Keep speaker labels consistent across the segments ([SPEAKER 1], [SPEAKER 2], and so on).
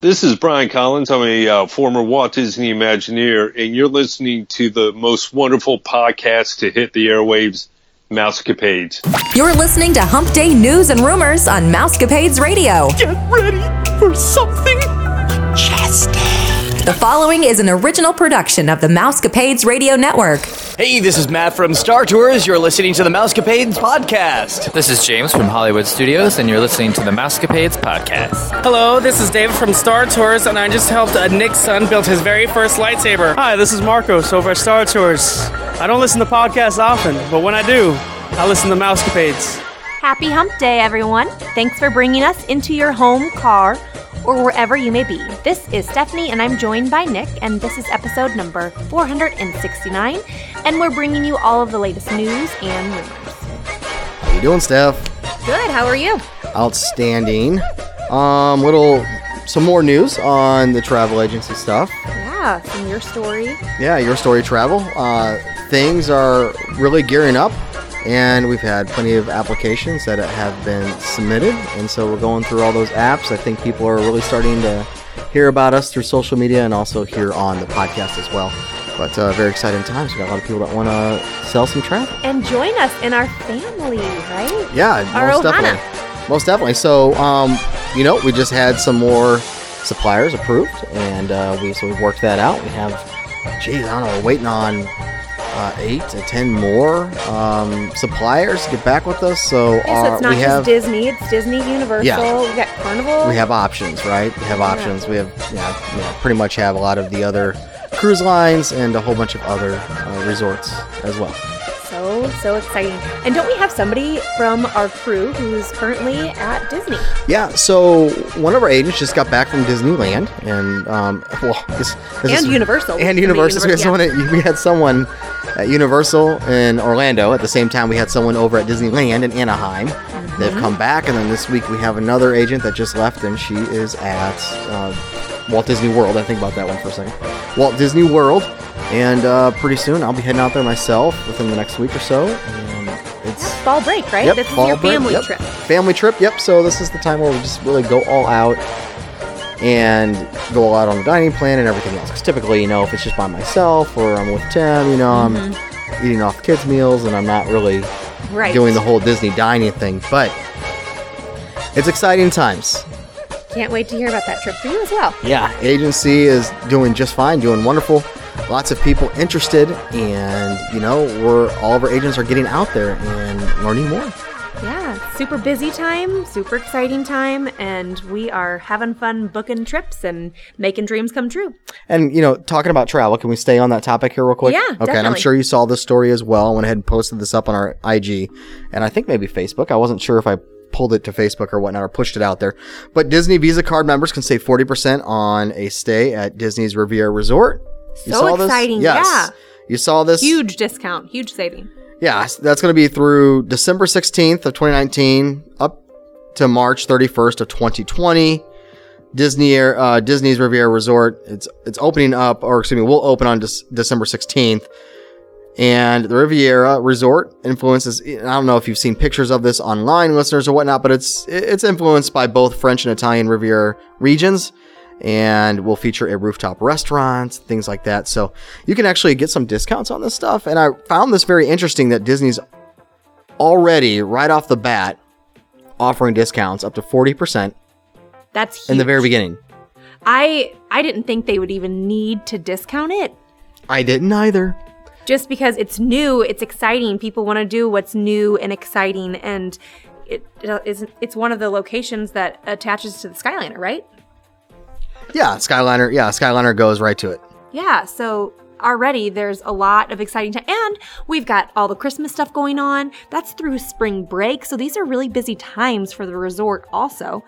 [SPEAKER 1] This is Brian Collins. I'm a uh, former Walt Disney Imagineer, and you're listening to the most wonderful podcast to hit the airwaves, Mousecapades.
[SPEAKER 2] You're listening to Hump Day News and Rumors on Mousecapades Radio.
[SPEAKER 3] Get ready for something majestic.
[SPEAKER 2] The following is an original production of the Mousecapades Radio Network.
[SPEAKER 4] Hey, this is Matt from Star Tours. You're listening to the Mousecapades podcast.
[SPEAKER 5] This is James from Hollywood Studios, and you're listening to the Mousecapades podcast.
[SPEAKER 6] Hello, this is David from Star Tours, and I just helped uh, Nick's son build his very first lightsaber.
[SPEAKER 7] Hi, this is Marcos over at Star Tours. I don't listen to podcasts often, but when I do, I listen to Mousecapades.
[SPEAKER 8] Happy Hump Day, everyone. Thanks for bringing us into your home, car, or wherever you may be. This is Stephanie, and I'm joined by Nick, and this is episode number 469, and we're bringing you all of the latest news and rumors.
[SPEAKER 9] How you doing, Steph?
[SPEAKER 8] Good, how are you?
[SPEAKER 9] Outstanding. Um, little, some more news on the travel agency stuff.
[SPEAKER 8] Yeah, from your story.
[SPEAKER 9] Yeah, your story travel. Uh, things are really gearing up, and we've had plenty of applications that have been submitted, and so we're going through all those apps. I think people are really starting to hear about us through social media and also here on the podcast as well. But uh, very exciting times. We got a lot of people that want to sell some travel.
[SPEAKER 8] And join us in our family, right?
[SPEAKER 9] Yeah,
[SPEAKER 8] Our
[SPEAKER 9] most
[SPEAKER 8] Ohana.
[SPEAKER 9] definitely. Most definitely. So, um, you know, we just had some more suppliers approved, and uh, we so we worked that out. We have, geez, I don't know, we're waiting on uh, eight to ten more um, suppliers to get back with us. So,
[SPEAKER 8] Okay, so
[SPEAKER 9] uh,
[SPEAKER 8] it's not
[SPEAKER 9] we
[SPEAKER 8] just
[SPEAKER 9] have
[SPEAKER 8] Disney, it's Disney Universal,
[SPEAKER 9] Yeah.
[SPEAKER 8] we got Carnival.
[SPEAKER 9] we have options, right? We have
[SPEAKER 8] Yeah.
[SPEAKER 9] options. We have, yeah, yeah, pretty much have a lot of the other cruise lines and a whole bunch of other uh, resorts as well.
[SPEAKER 8] So, so exciting. And don't we have somebody from our crew who's currently at Disney?
[SPEAKER 9] Yeah, so one of our agents just got back from Disneyland, and um, well, this, this
[SPEAKER 8] And
[SPEAKER 9] is-
[SPEAKER 8] Universal.
[SPEAKER 9] And Universal. We had,
[SPEAKER 8] Univer-
[SPEAKER 9] someone at, we had someone at Universal in Orlando. At the same time, we had someone over at Disneyland in Anaheim. They've
[SPEAKER 8] Mm-hmm.
[SPEAKER 9] come back, and then this week we have another agent that just left, and she is at uh, Walt Disney World. I think about that one for a second. Walt Disney World, and uh, pretty soon I'll be heading out there myself within the next week or so. And it's
[SPEAKER 8] Fall break, right?
[SPEAKER 9] Yep,
[SPEAKER 8] this is your
[SPEAKER 9] break,
[SPEAKER 8] family
[SPEAKER 9] yep.
[SPEAKER 8] trip.
[SPEAKER 9] Family trip, yep. So this is the time where we just really go all out and go all out on the dining plan and everything else. Because typically, you know, if it's just by myself or I'm with Tim, you know, I'm eating off the kids' meals and I'm not really
[SPEAKER 8] Mm-hmm. Right.
[SPEAKER 9] doing the whole Disney dining thing. But it's exciting times.
[SPEAKER 8] Can't wait to hear about that trip for you as well.
[SPEAKER 9] Yeah, agency is doing just fine, doing wonderful. Lots of people interested, and you know, we're all of our agents are getting out there and learning more.
[SPEAKER 8] Yeah, super busy time, super exciting time, and we are having fun booking trips and making dreams come true.
[SPEAKER 9] And you know, talking about travel, can we stay on that topic here real quick?
[SPEAKER 8] Yeah,
[SPEAKER 9] Okay, and I'm sure you saw this story as well. I went ahead and posted this up on our IG, and I think maybe Facebook. I wasn't sure if I pulled it to Facebook or whatnot or pushed it out there. But Disney Visa card members can save 40% on a stay at Disney's Riviera Resort. You
[SPEAKER 8] So
[SPEAKER 9] saw this?
[SPEAKER 8] exciting,
[SPEAKER 9] Yes.
[SPEAKER 8] yeah.
[SPEAKER 9] You saw this?
[SPEAKER 8] Huge discount, huge saving.
[SPEAKER 9] Yeah, that's going to be through December 16th of 2019 up to March 31st of 2020. Disney Air, uh, Disney's Riviera Resort. It's it's opening up, or excuse me, will open on Dec- December 16th. And the Riviera Resort influences. I don't know if you've seen pictures of this online, listeners or whatnot, but it's it's influenced by both French and Italian Riviera regions, and will feature a rooftop restaurant, things like that. So you can actually get some discounts on this stuff. And I found this very interesting that Disney's already right off the bat offering discounts up to forty percent
[SPEAKER 8] That's huge.
[SPEAKER 9] in the very beginning.
[SPEAKER 8] I I didn't think they would even need to discount it
[SPEAKER 9] I didn't either.
[SPEAKER 8] just because it's new, it's exciting. People want to do what's new and exciting, and it, it is it's one of the locations that attaches to the Skyliner, right?
[SPEAKER 9] Yeah, Skyliner. Yeah, Skyliner goes right to it.
[SPEAKER 8] Yeah, so already there's a lot of exciting time. And we've got all the Christmas stuff going on. That's through spring break. So these are really busy times for the resort, also.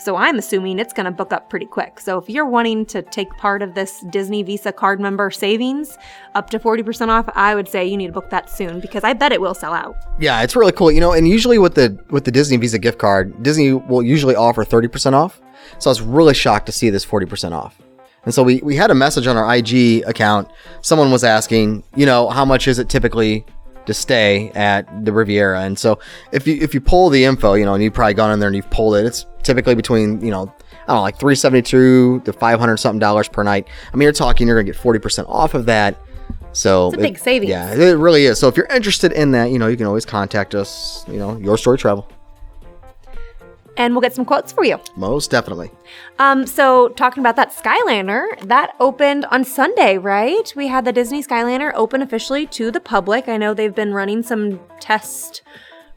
[SPEAKER 8] So I'm assuming it's going to book up pretty quick. So if you're wanting to take part of this Disney Visa card member savings up to 40% off, I would say you need to book that soon because I bet it will sell out.
[SPEAKER 9] Yeah, it's really cool. You know, and usually with the with the Disney Visa gift card, Disney will usually offer 30% off. So I was really shocked to see this 40% off. And so we, we had a message on our IG account. Someone was asking, you know, how much is it typically to stay at the Riviera? And so if you if you pull the info, you know, and you've probably gone in there and you've pulled it, it's typically between, you know, I don't know, like 372 to 500 something dollars per night. I mean, you're talking you're gonna get 40% off of that. So
[SPEAKER 8] It's a big savings.
[SPEAKER 9] Yeah, it really is. So if you're interested in that, you know, you can always contact us. You know, your story travel,
[SPEAKER 8] And we'll get some quotes for you.
[SPEAKER 9] most definitely.
[SPEAKER 8] Um, so talking about that Skyliner, that opened on Sunday, right? We had the Disney Skyliner open officially to the public. I know they've been running some test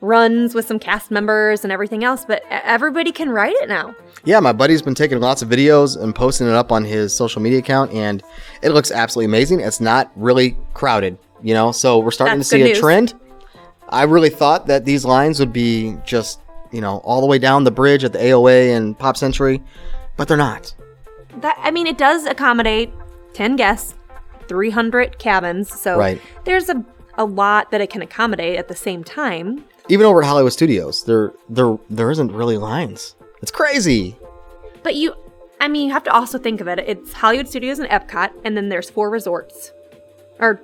[SPEAKER 8] runs with some cast members and everything else, but everybody can ride it now.
[SPEAKER 9] Yeah, my buddy's been taking lots of videos and posting it up on his social media account, and it looks absolutely amazing. It's not really crowded, you know, so we're starting
[SPEAKER 8] That's
[SPEAKER 9] to see a
[SPEAKER 8] news.
[SPEAKER 9] trend. I really thought that these lines would be just, you know, all the way down the bridge at the AOA and Pop Century, but they're not.
[SPEAKER 8] That I mean, it does accommodate ten guests, three hundred cabins, so
[SPEAKER 9] Right.
[SPEAKER 8] there's a a lot that it can accommodate at the same time.
[SPEAKER 9] Even over at Hollywood Studios, there there there isn't really lines. It's crazy.
[SPEAKER 8] But you, I mean, you have to also think of it. It's Hollywood Studios and Epcot, and then there's four resorts, or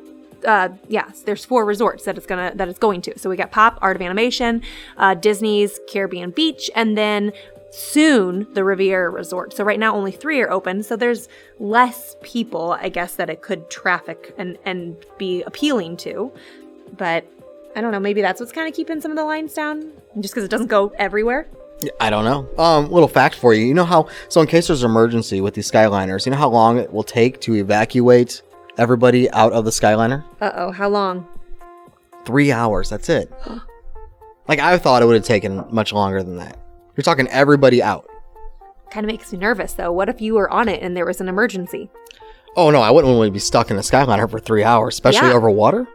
[SPEAKER 8] uh, yes, there's four resorts that it's gonna that it's going to. So we got Pop, Art of Animation, uh, Disney's Caribbean Beach, and then soon the Riviera Resort. So right now only three are open. So there's less people, I guess, that it could traffic and and be appealing to. But I don't know. Maybe that's what's kind of keeping some of the lines down, just because it doesn't go everywhere.
[SPEAKER 9] I don't know. Um, little fact for you. You know how so in case there's an emergency with these Skyliners, you know how long it will take to evacuate everybody out of the Skyliner?
[SPEAKER 8] Uh oh, how long?
[SPEAKER 9] Three hours. That's it. like I thought it would have taken much longer than that. You're talking everybody out.
[SPEAKER 8] Kind of makes me nervous though. What if you were on it and there was an emergency?
[SPEAKER 9] Oh no, I wouldn't want to be stuck in a Skyliner for three hours, especially
[SPEAKER 8] Yeah.
[SPEAKER 9] over water.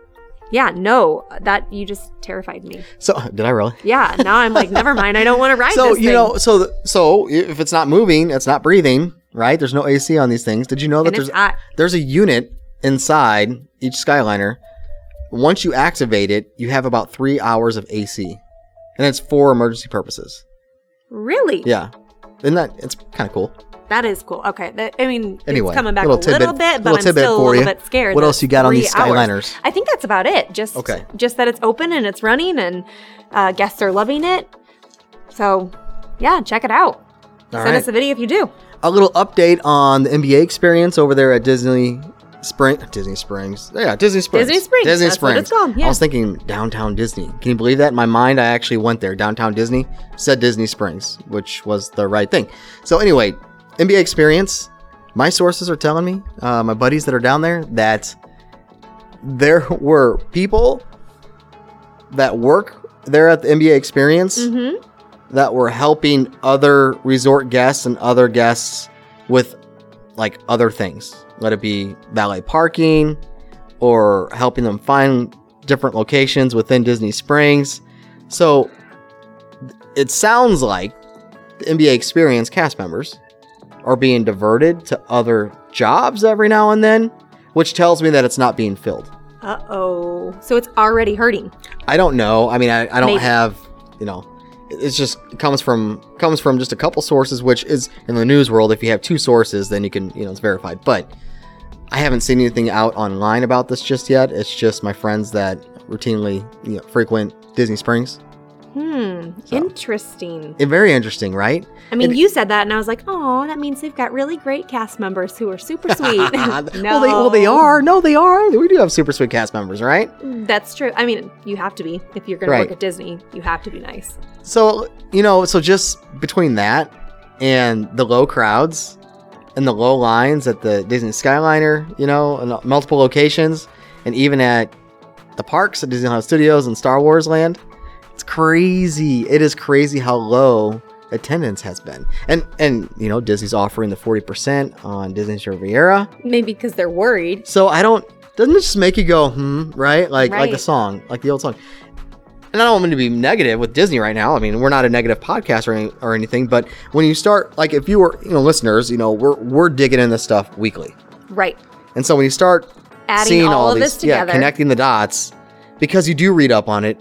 [SPEAKER 8] Yeah, no, that you just terrified me.
[SPEAKER 9] So did I really?
[SPEAKER 8] Yeah, now I'm like, never mind. I don't want to ride
[SPEAKER 9] So you know, so so if it's not moving, it's not breathing, right? There's no AC on these things. Did you know that
[SPEAKER 8] and
[SPEAKER 9] there's there's a unit inside each Skyliner. Once you activate it, you have about three hours of AC, and it's for emergency purposes.
[SPEAKER 8] Really?
[SPEAKER 9] Yeah, isn't that it's kind of cool?
[SPEAKER 8] That is cool. Okay. That, I mean,
[SPEAKER 9] Anyway,
[SPEAKER 8] it's coming back
[SPEAKER 9] little
[SPEAKER 8] a little
[SPEAKER 9] tidbit-
[SPEAKER 8] bit, but
[SPEAKER 9] little
[SPEAKER 8] I'm still a little
[SPEAKER 9] you.
[SPEAKER 8] bit scared.
[SPEAKER 9] What else you got on these
[SPEAKER 8] hours-
[SPEAKER 9] Skyliners?
[SPEAKER 8] I think that's about it. Just
[SPEAKER 9] Okay.
[SPEAKER 8] just that it's open and it's running and uh, guests are loving it. So, yeah, check it out.
[SPEAKER 9] All
[SPEAKER 8] Send
[SPEAKER 9] right.
[SPEAKER 8] us a video if you do.
[SPEAKER 9] A little update on the NBA experience over there at Disney Spring, Disney Springs. Yeah, Disney Springs.
[SPEAKER 8] Disney Springs,
[SPEAKER 9] Disney
[SPEAKER 8] that's
[SPEAKER 9] Springs.
[SPEAKER 8] it's called, yeah.
[SPEAKER 9] I was thinking downtown Disney. Can you believe that? In my mind, I actually went there. Downtown Disney said Disney Springs, which was the right thing. So anyway, NBA experience. My sources are telling me, uh, my buddies that are down there, that there were people that work there at the NBA experience
[SPEAKER 8] Mm-hmm.
[SPEAKER 9] that were helping other resort guests and other guests with like other things. Let it be valet parking or helping them find different locations within Disney Springs. So it sounds like the NBA experience cast members are being diverted to other jobs every now and then, which tells me that it's not being filled.
[SPEAKER 8] Uh oh. So it's already hurting.
[SPEAKER 9] I don't know. I mean, I, I don't
[SPEAKER 8] Maybe.
[SPEAKER 9] have, you know, it's just it comes from comes from just a couple sources, which is in the news world. If you have two sources, then you can, you know, it's verified. But I haven't seen anything out online about this just yet. It's just my friends that routinely, you know, frequent Disney Springs.
[SPEAKER 8] Hmm. Interesting.
[SPEAKER 9] It, very interesting, right?
[SPEAKER 8] I mean, you said that, and I was like, oh, that means they've got really great cast members who are super sweet. no.
[SPEAKER 9] well, they, well, they are. No, they are. We do have super sweet cast members, right?
[SPEAKER 8] That's true. I mean, you have to be. If you're going
[SPEAKER 9] Right.
[SPEAKER 8] to work at Disney, you have to be nice.
[SPEAKER 9] So, you know, so just between that and the low crowds and the low lines at the Disney Skyliner, you know, and multiple locations, and even at the parks at Disneyland Studios and Star Wars Land, it's crazy. It is crazy how low attendance has been. And and you know, Disney's offering the 40% on Disney's Riviera.
[SPEAKER 8] Maybe because they're worried.
[SPEAKER 9] So I don't doesn't it just make you go, hmm, right? Like like a
[SPEAKER 8] Right.
[SPEAKER 9] song, like the old song. And I don't want me to be negative with Disney right now. I mean, we're not a negative podcast or, any, or anything, but when you start, like, if you were, you know, listeners, you know, we're we're digging in this stuff weekly,
[SPEAKER 8] Right.
[SPEAKER 9] and so when you start
[SPEAKER 8] Adding
[SPEAKER 9] seeing
[SPEAKER 8] all
[SPEAKER 9] all,
[SPEAKER 8] of
[SPEAKER 9] these,
[SPEAKER 8] this together.
[SPEAKER 9] yeah, connecting the dots, because you do read up on it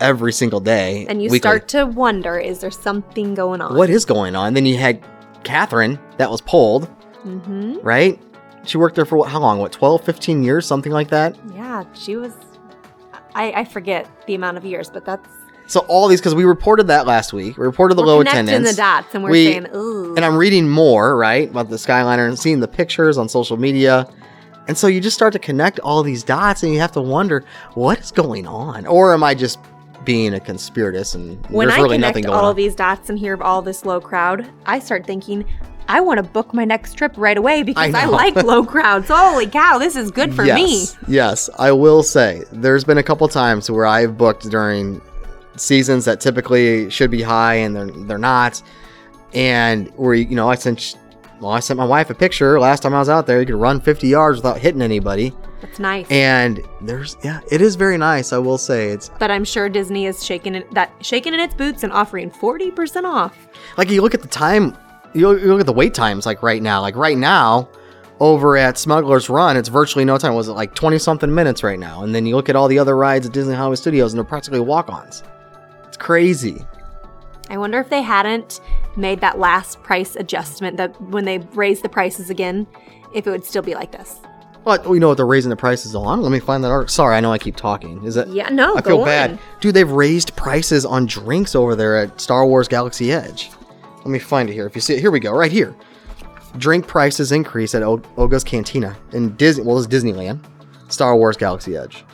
[SPEAKER 9] every single day,
[SPEAKER 8] And you
[SPEAKER 9] weekly.
[SPEAKER 8] start to wonder is there something going on?
[SPEAKER 9] what is going on? Then you had Catherine that was pulled,
[SPEAKER 8] Mm-hmm.
[SPEAKER 9] right? She worked there for what, how long? What, 12, 15 years, something like that.
[SPEAKER 8] Yeah, she was. I, I forget the amount of years, but that's
[SPEAKER 9] So all these because we reported that last week. We reported the
[SPEAKER 8] We're
[SPEAKER 9] low attendance.
[SPEAKER 8] the dots, and we're
[SPEAKER 9] We-
[SPEAKER 8] saying, ooh.
[SPEAKER 9] and I'm reading more, right, about the Skyliner and seeing the pictures on social media. And so you just start to connect all these dots and you have to wonder, what is going on? Or am I just being a conspiratist and
[SPEAKER 8] when
[SPEAKER 9] there's
[SPEAKER 8] I
[SPEAKER 9] really nothing going
[SPEAKER 8] all
[SPEAKER 9] on?
[SPEAKER 8] of these dots and hear of all this low crowd, I start thinking, I want to book my next trip right away because I,
[SPEAKER 9] know.
[SPEAKER 8] like low crowds. Holy cow, this is good for me.
[SPEAKER 9] yes, Yes, I will say there's been a couple times where I've booked during seasons that typically should be high and they're they're not. And where you know I sent well I sent my wife a picture last time I was out there. You could run 50 yards without hitting anybody.
[SPEAKER 8] That's nice.
[SPEAKER 9] And there's yeah, it is very nice. I will say it's
[SPEAKER 8] but I'm sure Disney is shaking it, that shaking in its boots and offering 40% off.
[SPEAKER 9] like you look at the time you look, at the wait times like right now. Like right now over at smugglers run it's virtually no time. Was it like 20 something minutes right now? And then you look at all the other rides at disney hollywood studios and they're practically walk-ons. It's crazy.
[SPEAKER 8] I wonder if they hadn't made that last price adjustment that when they raised the prices again, if it would still be like this.
[SPEAKER 9] but we oh, know what they're raising the prices on let me find that article. Sorry i know i keep talking. Is it?
[SPEAKER 8] Yeah, no,
[SPEAKER 9] i feel
[SPEAKER 8] go
[SPEAKER 9] bad dude they've raised prices on drinks over there at star wars galaxy edge let me find it here if you see it here we go right here drink prices increase at O- oga's cantina in disney well it's disneyland star wars galaxy edge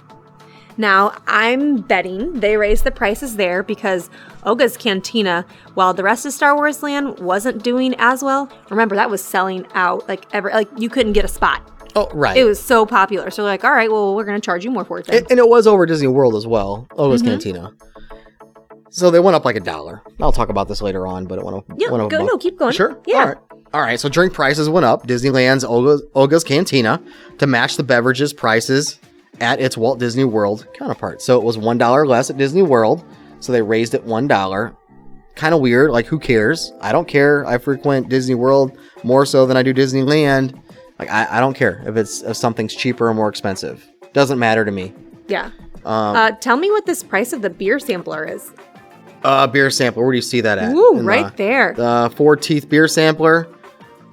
[SPEAKER 8] Now, I'm betting they raised the prices there because Oga's Cantina, while the rest of Star Wars Land wasn't doing as well, remember that was selling out like ever like you couldn't get a spot.
[SPEAKER 9] oh right
[SPEAKER 8] It was so popular. So they're like, all right, well, we're gonna charge you more for it then.
[SPEAKER 9] And, and it was over Disney World as well. Oga's
[SPEAKER 8] Mm-hmm.
[SPEAKER 9] Cantina. So they went up like a dollar. I'll talk about this later on, but it went up.
[SPEAKER 8] Yeah,
[SPEAKER 9] went up
[SPEAKER 8] go- no, keep going.
[SPEAKER 9] Sure.
[SPEAKER 8] Yeah.
[SPEAKER 9] All right. All right. So drink prices went up. Disneyland's Olga's, Oga's Cantina to match the beverages prices at its Walt Disney World counterpart. So it was one dollar less at Disney World. So they raised it one dollar. Kind of weird. Like who cares? I don't care. I frequent Disney World more so than I do Disneyland. Like I, I don't care if it's if something's cheaper or more expensive. Doesn't matter to me.
[SPEAKER 8] yeah.
[SPEAKER 9] Um,
[SPEAKER 8] Uh, tell me what this price of the beer sampler is.
[SPEAKER 9] Uh, beer sampler. Where do you see that at?
[SPEAKER 8] Ooh,
[SPEAKER 9] In
[SPEAKER 8] right
[SPEAKER 9] the,
[SPEAKER 8] there.
[SPEAKER 9] The four teeth beer sampler.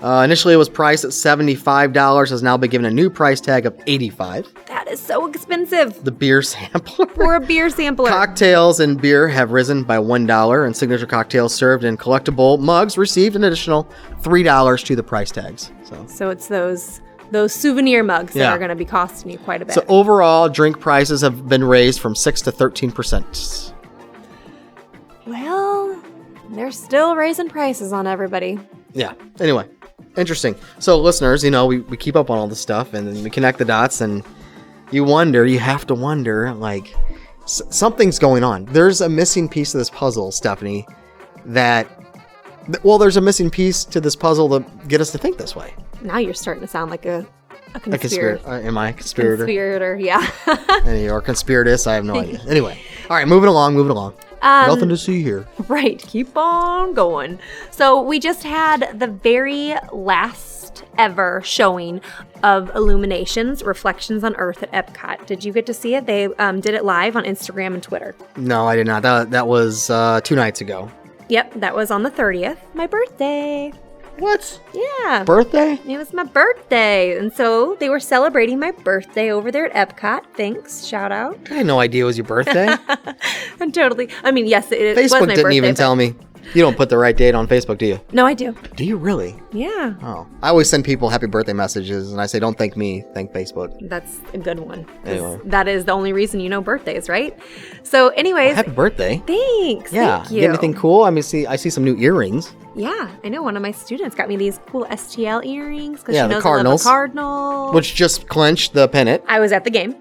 [SPEAKER 9] Uh, initially, it was priced at seventy-five dollars. Has now been given a new price tag of eighty-five.
[SPEAKER 8] that is so expensive
[SPEAKER 9] The beer sampler.
[SPEAKER 8] for a beer sampler.
[SPEAKER 9] Cocktails and beer have risen by one dollar, and signature cocktails served in collectible mugs received an additional three dollars to the price tags. So,
[SPEAKER 8] so it's those those souvenir mugs that are going to be costing you quite a bit.
[SPEAKER 9] so overall, drink prices have been raised from six to thirteen percent.
[SPEAKER 8] They're still raising prices on everybody.
[SPEAKER 9] yeah. Anyway interesting. So listeners you know we, we keep up on all this stuff and then we connect the dots and you wonder you have to wonder like s- something's going on. There's a missing piece of this puzzle stephanie that th- well there's a missing piece to this puzzle to get us to think this way.
[SPEAKER 8] Now you're starting to sound like a a
[SPEAKER 9] a
[SPEAKER 8] conspirator.
[SPEAKER 9] uh, am i a conspirator?
[SPEAKER 8] Conspirator, yeah.
[SPEAKER 9] Any- or conspiratist i have no idea. Anyway all right moving along moving along
[SPEAKER 8] Um,
[SPEAKER 9] nothing to see here
[SPEAKER 8] Right, keep on going. So we just had the very last ever showing of Illuminations Reflections on Earth at Epcot. Did you get to see it? They um, did it live on Instagram and Twitter.
[SPEAKER 9] no i did not that, that was uh, two nights ago
[SPEAKER 8] Yep, that was on the 30th, my birthday.
[SPEAKER 9] What
[SPEAKER 8] Yeah.
[SPEAKER 9] birthday
[SPEAKER 8] It was my birthday. And so they were celebrating my birthday over there at Epcot. Thanks. Shout out.
[SPEAKER 9] i had no idea it was your birthday
[SPEAKER 8] I'm totally, I mean, yes, it, it was my
[SPEAKER 9] Facebook didn't
[SPEAKER 8] birthday,
[SPEAKER 9] even tell me. You don't put the right date on Facebook, do you?
[SPEAKER 8] No, I do.
[SPEAKER 9] Do you really?
[SPEAKER 8] Yeah.
[SPEAKER 9] Oh, I always send people happy birthday messages, and I say, "Don't thank me, thank Facebook."
[SPEAKER 8] That's a good one. 'cause
[SPEAKER 9] Anyway.
[SPEAKER 8] That is the only reason you know birthdays, right? So, anyways,
[SPEAKER 9] Happy birthday!
[SPEAKER 8] thanks.
[SPEAKER 9] Yeah,
[SPEAKER 8] thank you.
[SPEAKER 9] get anything cool? I mean, see, I see some new earrings.
[SPEAKER 8] Yeah, I know one of my students got me these cool STL earrings because
[SPEAKER 9] Yeah,
[SPEAKER 8] she
[SPEAKER 9] the
[SPEAKER 8] knows
[SPEAKER 9] Cardinals.
[SPEAKER 8] I love a cardinal.
[SPEAKER 9] which just clinched the pennant.
[SPEAKER 8] I was at the game.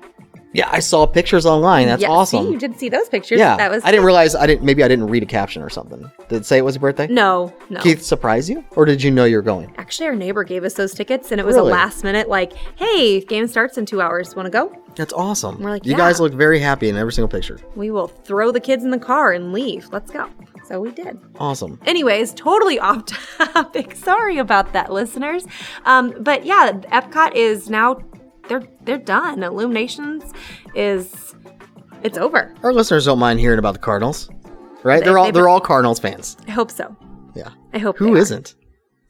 [SPEAKER 9] Yeah, I saw pictures online. That's
[SPEAKER 8] yeah,
[SPEAKER 9] awesome.
[SPEAKER 8] See, you did see those pictures.
[SPEAKER 9] yeah,
[SPEAKER 8] that was.
[SPEAKER 9] I didn't realize. I didn't. Maybe I didn't read a caption or something. Did it say it was your birthday?
[SPEAKER 8] No, no.
[SPEAKER 9] Keith surprised you, or did you know you were going?
[SPEAKER 8] Actually, our neighbor gave us those tickets, and it was
[SPEAKER 9] Really?
[SPEAKER 8] a last minute like, "Hey, game starts in two hours. Want to go?
[SPEAKER 9] That's awesome.
[SPEAKER 8] We're like,
[SPEAKER 9] you
[SPEAKER 8] yeah.
[SPEAKER 9] guys look very happy in every single picture.
[SPEAKER 8] We will throw the kids in the car and leave. Let's go." So we did.
[SPEAKER 9] Awesome.
[SPEAKER 8] Anyways, totally off topic. Sorry about that, listeners. Um, but yeah, Epcot is now they're they're done. Illuminations is it's over.
[SPEAKER 9] Our listeners don't mind hearing about the Cardinals, right?
[SPEAKER 8] They-
[SPEAKER 9] are all
[SPEAKER 8] they-
[SPEAKER 9] they're all Cardinals fans.
[SPEAKER 8] I hope so.
[SPEAKER 9] Yeah.
[SPEAKER 8] I hope
[SPEAKER 9] who isn't?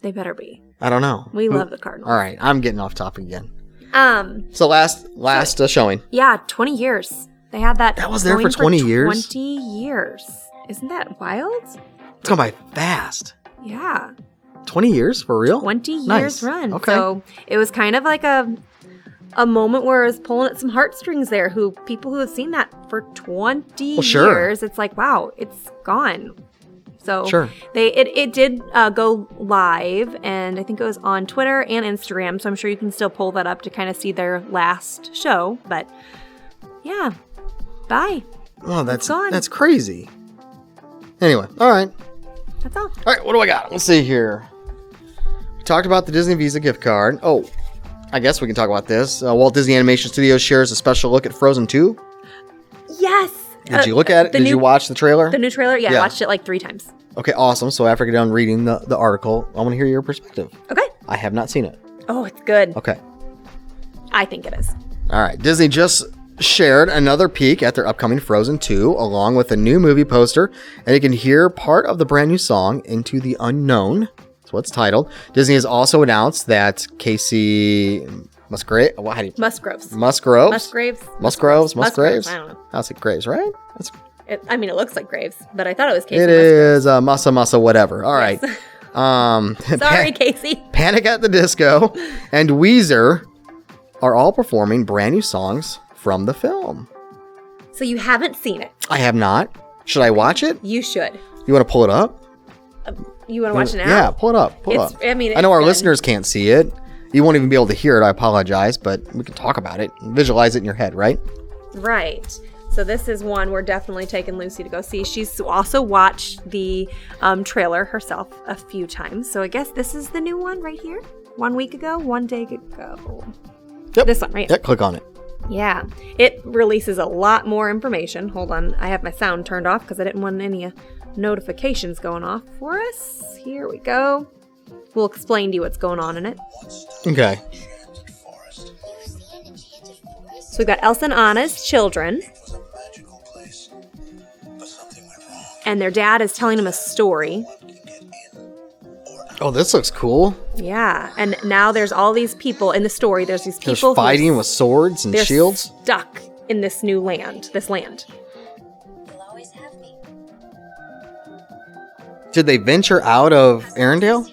[SPEAKER 8] They better be.
[SPEAKER 9] I don't know.
[SPEAKER 8] We
[SPEAKER 9] Who-
[SPEAKER 8] love the Cardinals.
[SPEAKER 9] All right, I'm getting off topic again.
[SPEAKER 8] Um,
[SPEAKER 9] So last last uh, showing.
[SPEAKER 8] yeah, 20 years. They had that.
[SPEAKER 9] That was there for 20 years?
[SPEAKER 8] 20 years. Isn't that wild?
[SPEAKER 9] It's gone by fast.
[SPEAKER 8] Yeah.
[SPEAKER 9] 20 years for real?
[SPEAKER 8] 20
[SPEAKER 9] Nice.
[SPEAKER 8] years run.
[SPEAKER 9] Okay.
[SPEAKER 8] So it was kind of like a a moment where I was pulling at some heartstrings there. Who people who have seen that for 20
[SPEAKER 9] Well, sure.
[SPEAKER 8] years, it's like wow, it's gone. So
[SPEAKER 9] Sure.
[SPEAKER 8] they it, it did uh, go live, and I think it was on Twitter and Instagram. So I'm sure you can still pull that up to kind of see their last show. But yeah, bye.
[SPEAKER 9] Oh, that's that's crazy. Anyway, all right.
[SPEAKER 8] That's all.
[SPEAKER 9] All right, what do I got? Let's see here. We talked about the Disney Visa gift card. Oh, I guess we can talk about this. Uh, Walt Disney Animation Studios shares a special look at Frozen 2.
[SPEAKER 8] Yes.
[SPEAKER 9] Did
[SPEAKER 8] Uh,
[SPEAKER 9] you look at it? Did
[SPEAKER 8] new-
[SPEAKER 9] you watch the trailer?
[SPEAKER 8] The new trailer? Yeah,
[SPEAKER 9] Yeah.
[SPEAKER 8] I watched it like three times.
[SPEAKER 9] okay, awesome. So after I get done reading the, the article, I want to hear your perspective.
[SPEAKER 8] Okay.
[SPEAKER 9] I have not seen it.
[SPEAKER 8] Oh, it's good.
[SPEAKER 9] Okay.
[SPEAKER 8] I think it is.
[SPEAKER 9] All right. Disney just shared another peek at their upcoming Frozen 2 along with a new movie poster, and you can hear part of the brand new song Into the Unknown. That's what it's titled. Disney has also announced that Kacey Musgrave, what, how do you,
[SPEAKER 8] Musgroves.
[SPEAKER 9] Musgroves?
[SPEAKER 8] Musgraves.
[SPEAKER 9] Musgroves?
[SPEAKER 8] Musgraves,
[SPEAKER 9] Musgraves?
[SPEAKER 8] I don't know.
[SPEAKER 9] I'll say Graves, right? That's,
[SPEAKER 8] It, I mean, it looks like Graves, but I thought it was Kacey.
[SPEAKER 9] it is uh, Massa Massa whatever. All right. Um,
[SPEAKER 8] Sorry, Kacey.
[SPEAKER 9] Panic at the Disco and Weezer are all performing brand new songs from the film.
[SPEAKER 8] So you haven't seen it.
[SPEAKER 9] I have not. Should I watch it?
[SPEAKER 8] You should.
[SPEAKER 9] You want to pull it up?
[SPEAKER 8] You want to watch it now?
[SPEAKER 9] Yeah, pull it up. Pull
[SPEAKER 8] It's-
[SPEAKER 9] up.
[SPEAKER 8] I mean,
[SPEAKER 9] I know
[SPEAKER 8] it's
[SPEAKER 9] our
[SPEAKER 8] good.
[SPEAKER 9] listeners can't see it. You won't even be able to hear it. I apologize, but we can talk about it. Visualize it in your head, right?
[SPEAKER 8] Right. So this is one we're definitely taking Lucy to go see. She's also watched the um, trailer herself a few times. So I guess this is the new one right here. One week ago, one day ago.
[SPEAKER 9] Yep.
[SPEAKER 8] This one, right?
[SPEAKER 9] Yeah, click on it.
[SPEAKER 8] Yeah, it releases a lot more information. Hold on, I have my sound turned off because I didn't want any uh, notifications going off for us. Here we go. We'll explain to you what's going on in it.
[SPEAKER 9] Okay.
[SPEAKER 8] So we've got Elsa and Anna's children. And their dad is telling them a story.
[SPEAKER 9] Oh, this looks cool.
[SPEAKER 8] Yeah, and now there's all these people in the story. There's these people who are
[SPEAKER 9] fighting with swords and
[SPEAKER 8] they're
[SPEAKER 9] shields.
[SPEAKER 8] stuck in this new land. This land.
[SPEAKER 9] Did they venture out of Arendelle?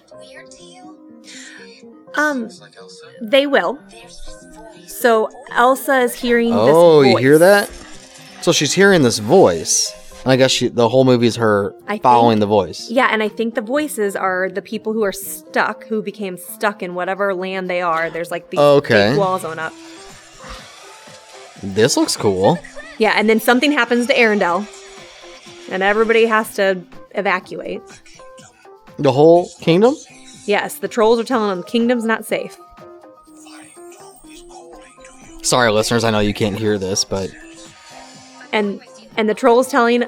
[SPEAKER 8] Um, they will. So Elsa is hearing.
[SPEAKER 9] Oh, you hear that? So she's hearing this voice. And I guess she, the whole movie is her
[SPEAKER 8] I
[SPEAKER 9] following
[SPEAKER 8] think-
[SPEAKER 9] the voice.
[SPEAKER 8] Yeah, and I think the voices are the people who are stuck, who became stuck in whatever land they are. There's like these
[SPEAKER 9] Okay.
[SPEAKER 8] big walls on up.
[SPEAKER 9] This looks cool.
[SPEAKER 8] Yeah, and then something happens to Arendelle, and everybody has to evacuate.
[SPEAKER 9] The whole kingdom?
[SPEAKER 8] Yes, the trolls are telling them the kingdom's not safe.
[SPEAKER 9] Sorry, listeners, I know you can't hear this, but
[SPEAKER 8] and and the troll's telling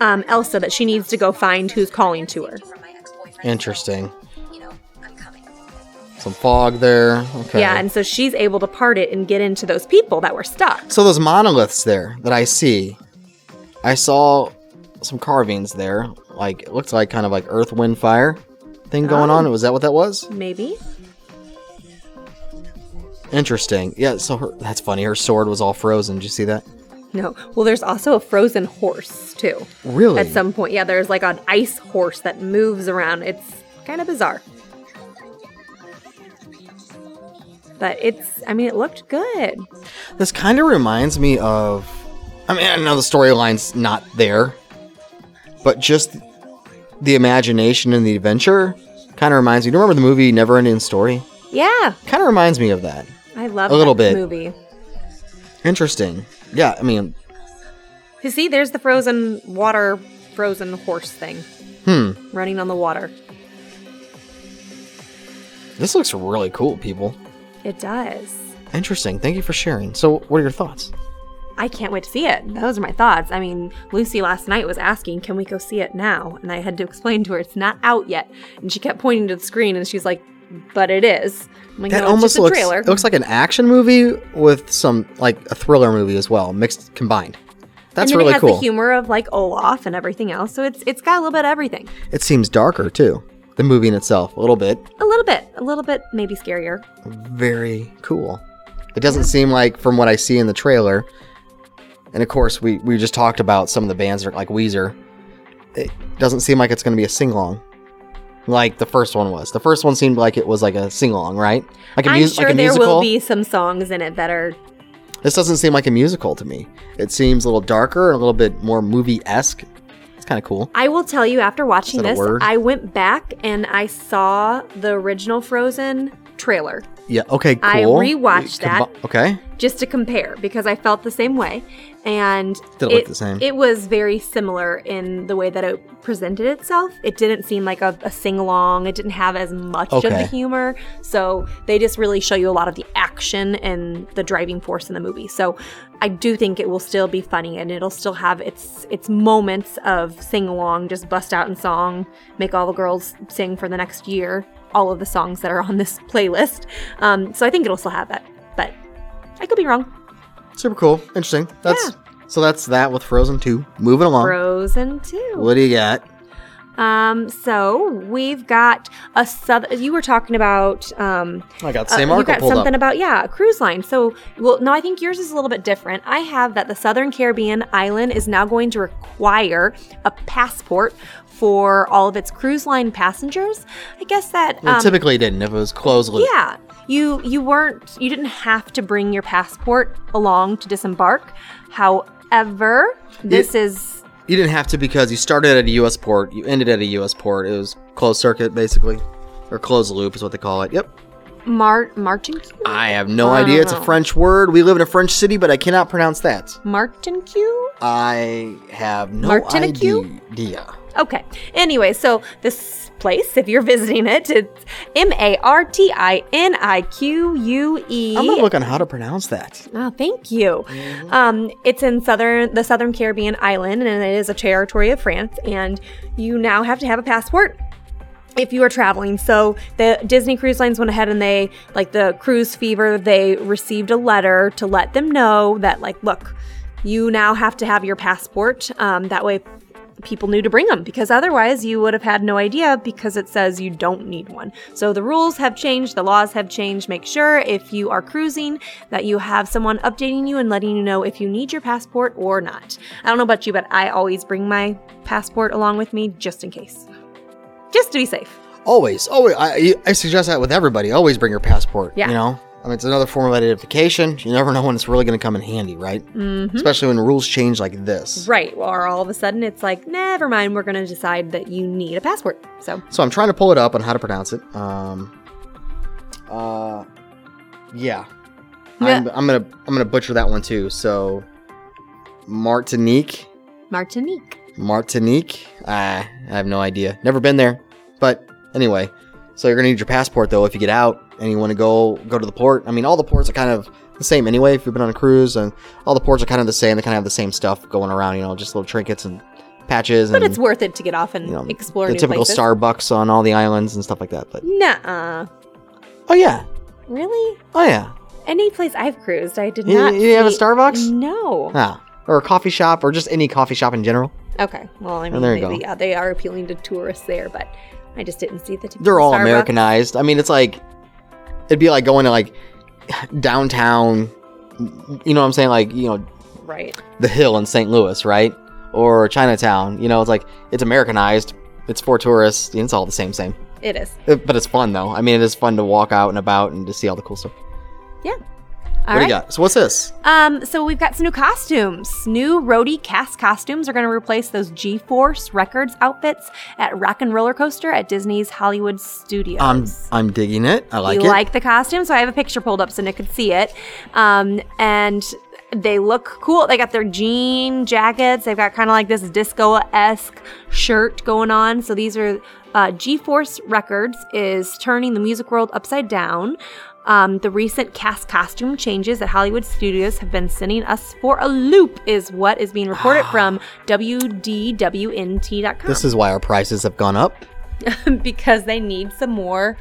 [SPEAKER 8] um, Elsa that she needs to go find who's calling to her.
[SPEAKER 9] interesting. Some fog there. Okay.
[SPEAKER 8] Yeah, and so she's able to part it and get into those people that were stuck.
[SPEAKER 9] so those monoliths there that I see, I saw some carvings there. Like it looks like kind of like Earth, Wind, Fire thing going
[SPEAKER 8] Oh.
[SPEAKER 9] on. Was that what that was?
[SPEAKER 8] Maybe.
[SPEAKER 9] Interesting. Yeah. So her, that's funny. Her sword was all frozen. Did you see that?
[SPEAKER 8] No. Well, there's also a frozen horse too.
[SPEAKER 9] Really?
[SPEAKER 8] At some point, yeah, there's like an ice horse that moves around. It's kind of bizarre. But it's, I mean, it looked good.
[SPEAKER 9] This kind of reminds me of. I mean, I know the storyline's not there, but just the imagination and the adventure kind of reminds me. Do you remember the movie Never Ending Story?
[SPEAKER 8] Yeah,
[SPEAKER 9] Kind of reminds me of that.
[SPEAKER 8] I love
[SPEAKER 9] A little bit.
[SPEAKER 8] movie.
[SPEAKER 9] Interesting. Yeah, I mean,
[SPEAKER 8] You see, there's the frozen water, frozen horse thing.
[SPEAKER 9] Hmm.
[SPEAKER 8] Running on the water.
[SPEAKER 9] this looks really cool, people.
[SPEAKER 8] It does.
[SPEAKER 9] Interesting. Thank you for sharing. So, what are your thoughts?
[SPEAKER 8] I can't wait to see it. Those are my thoughts. I mean, Lucy last night was asking, "Can we go see it now?" And I had to explain to her it's not out yet. And she kept pointing to the screen, and she's like, "But it is." Like,
[SPEAKER 9] That
[SPEAKER 8] "No,
[SPEAKER 9] almost
[SPEAKER 8] a
[SPEAKER 9] looks.
[SPEAKER 8] trailer."
[SPEAKER 9] It looks like an action movie with some like a thriller movie as well, mixed combined. That's
[SPEAKER 8] and then
[SPEAKER 9] really
[SPEAKER 8] it has
[SPEAKER 9] cool.
[SPEAKER 8] the humor of like Olaf and everything else. So it's it's got a little bit of everything.
[SPEAKER 9] It seems darker too. The movie in itself, a little bit.
[SPEAKER 8] A little bit, a little bit, maybe scarier.
[SPEAKER 9] Very cool. It doesn't seem like, from what I see in the trailer, and of course we we just talked about some of the bands that are like Weezer. It doesn't seem like it's going to be a sing along, like the first one was. The first one seemed like it was like a sing along, right? Like a,
[SPEAKER 8] I'm sure
[SPEAKER 9] like a
[SPEAKER 8] there
[SPEAKER 9] musical.
[SPEAKER 8] will be some songs in it that are.
[SPEAKER 9] This doesn't seem like a musical to me. It seems a little darker and a little bit more movie esque. It's kind of cool.
[SPEAKER 8] I will tell you after watching this. I went back and I saw the original Frozen trailer
[SPEAKER 9] Yeah. Okay. Cool.
[SPEAKER 8] I rewatched
[SPEAKER 9] Combi-
[SPEAKER 8] that.
[SPEAKER 9] Okay.
[SPEAKER 8] just to compare because I felt the same way. And
[SPEAKER 9] Did it look the same?
[SPEAKER 8] It was very similar in the way that it presented itself. It didn't seem like a, a sing along. It didn't have as much of the humor. So they just really show you a lot of the action and the driving force in the movie. So I do think it will still be funny and it'll still have its its moments of sing along, just bust out in song, make all the girls sing for the next year. All of the songs that are on this playlist. Um, so I think it'll still have that, but I could be wrong.
[SPEAKER 9] Super cool. Interesting. That's so. That's that with Frozen Two. Moving along.
[SPEAKER 8] Frozen 2.
[SPEAKER 9] What do you got?
[SPEAKER 8] Um, so we've got a southern. You were talking about. Um,
[SPEAKER 9] I got the
[SPEAKER 8] uh,
[SPEAKER 9] same
[SPEAKER 8] you
[SPEAKER 9] article
[SPEAKER 8] got something
[SPEAKER 9] up.
[SPEAKER 8] about yeah, a cruise line. So well, no, I think yours is a little bit different. I have that the Southern Caribbean island is now going to require a passport for all of its cruise line passengers. I guess that
[SPEAKER 9] Well,
[SPEAKER 8] um,
[SPEAKER 9] typically, didn't. If it was closed loop.
[SPEAKER 8] yeah, you you weren't you didn't have to bring your passport along to disembark. However, this is
[SPEAKER 9] You didn't have to because you started at a U.S. port. You ended at a U.S. port. It was closed circuit, basically, or closed loop is what they call it. Yep.
[SPEAKER 8] Mar- Martin Q.
[SPEAKER 9] I have no idea. It's a French word. We live in a French city, but I cannot pronounce that.
[SPEAKER 8] Martin Q.
[SPEAKER 9] I have no
[SPEAKER 8] Martinique?
[SPEAKER 9] idea.
[SPEAKER 8] Okay. Anyway, so this place, if you're visiting it, it's M A R T I N I Q U E.
[SPEAKER 9] I'm gonna look on how to pronounce that.
[SPEAKER 8] Oh, thank you.
[SPEAKER 9] Mm-hmm.
[SPEAKER 8] Um, it's in southern the Southern Caribbean island, and it is a territory of France. And you now have to have a passport if you are traveling. So the Disney Cruise Lines went ahead and they, like the Cruise Fever, they received a letter to let them know that, like, look, you now have to have your passport. Um, that way. People knew to bring them because otherwise you would have had no idea because it says you don't need one. So the rules have changed, the laws have changed. Make sure if you are cruising that you have someone updating you and letting you know if you need your passport or not. I don't know about you, but I always bring my passport along with me just in case. Just to be safe.
[SPEAKER 9] Always, always. I, I suggest that with everybody. Always bring your passport.
[SPEAKER 8] Yeah.
[SPEAKER 9] You know, I mean, it's another form of identification. You never know when it's really going to come in handy, right? Mm-hmm. Especially when rules change like this.
[SPEAKER 8] Right. Or all of a sudden it's like, never mind, we're going to decide that you need a passport. So,
[SPEAKER 9] So I'm trying to pull it up on how to pronounce it. Um, uh, yeah. I'm, I'm gonna I'm gonna butcher that one too. So Martinique,
[SPEAKER 8] Martinique.
[SPEAKER 9] Martinique. Ah, I have no idea. Never been there. But anyway, so you're gonna need your passport though if you get out and you want to go go to the port. I mean, all the ports are kind of the same anyway. If you've been on a cruise, and all the ports are kind of the same. They kind of have the same stuff going around. You know, just little trinkets and patches.
[SPEAKER 8] But
[SPEAKER 9] and,
[SPEAKER 8] it's worth it to get off and
[SPEAKER 9] you know,
[SPEAKER 8] explore
[SPEAKER 9] the typical
[SPEAKER 8] places.
[SPEAKER 9] Starbucks on all the islands and stuff like that. But
[SPEAKER 8] Nuh-uh.
[SPEAKER 9] oh yeah,
[SPEAKER 8] Really?
[SPEAKER 9] oh yeah.
[SPEAKER 8] Any place I've cruised, I did
[SPEAKER 9] You-
[SPEAKER 8] not.
[SPEAKER 9] you didn't have a Starbucks?
[SPEAKER 8] No.
[SPEAKER 9] Ah, or a coffee shop, or just any coffee shop in general.
[SPEAKER 8] Okay. Well, I mean,
[SPEAKER 9] Oh, there
[SPEAKER 8] maybe, yeah, they are appealing to tourists there, but I just didn't see the.
[SPEAKER 9] They're all
[SPEAKER 8] Starbucks.
[SPEAKER 9] Americanized. I mean, it's like it'd be like going to like downtown. You know what I'm saying? Like you know
[SPEAKER 8] Right.
[SPEAKER 9] the Hill in St. Louis, right? Or Chinatown. You know, it's like it's Americanized. It's for tourists. It's all the same, same.
[SPEAKER 8] It is.
[SPEAKER 9] It- but it's fun though. I mean, it is fun to walk out and about and to see all the cool stuff.
[SPEAKER 8] Yeah.
[SPEAKER 9] What
[SPEAKER 8] All
[SPEAKER 9] do you got? So what's this?
[SPEAKER 8] Um, so we've got some new costumes. New roadie cast costumes are going to replace those G-Force Records outfits at Rock and Roller Coaster at Disney's Hollywood Studios.
[SPEAKER 9] I'm I'm digging it. I like
[SPEAKER 8] you
[SPEAKER 9] it.
[SPEAKER 8] like the costume, so I have a picture pulled up so Nick could see it. Um, and they look cool. They got their jean jackets. They've got kind of like this disco esque shirt going on. So these are uh, G Force Records is turning the music world upside down. Um, the recent cast costume changes at Hollywood Studios have been sending us for a loop, is what is being reported from WDWNT.com.
[SPEAKER 9] this is why our prices have gone up.
[SPEAKER 8] because they need some more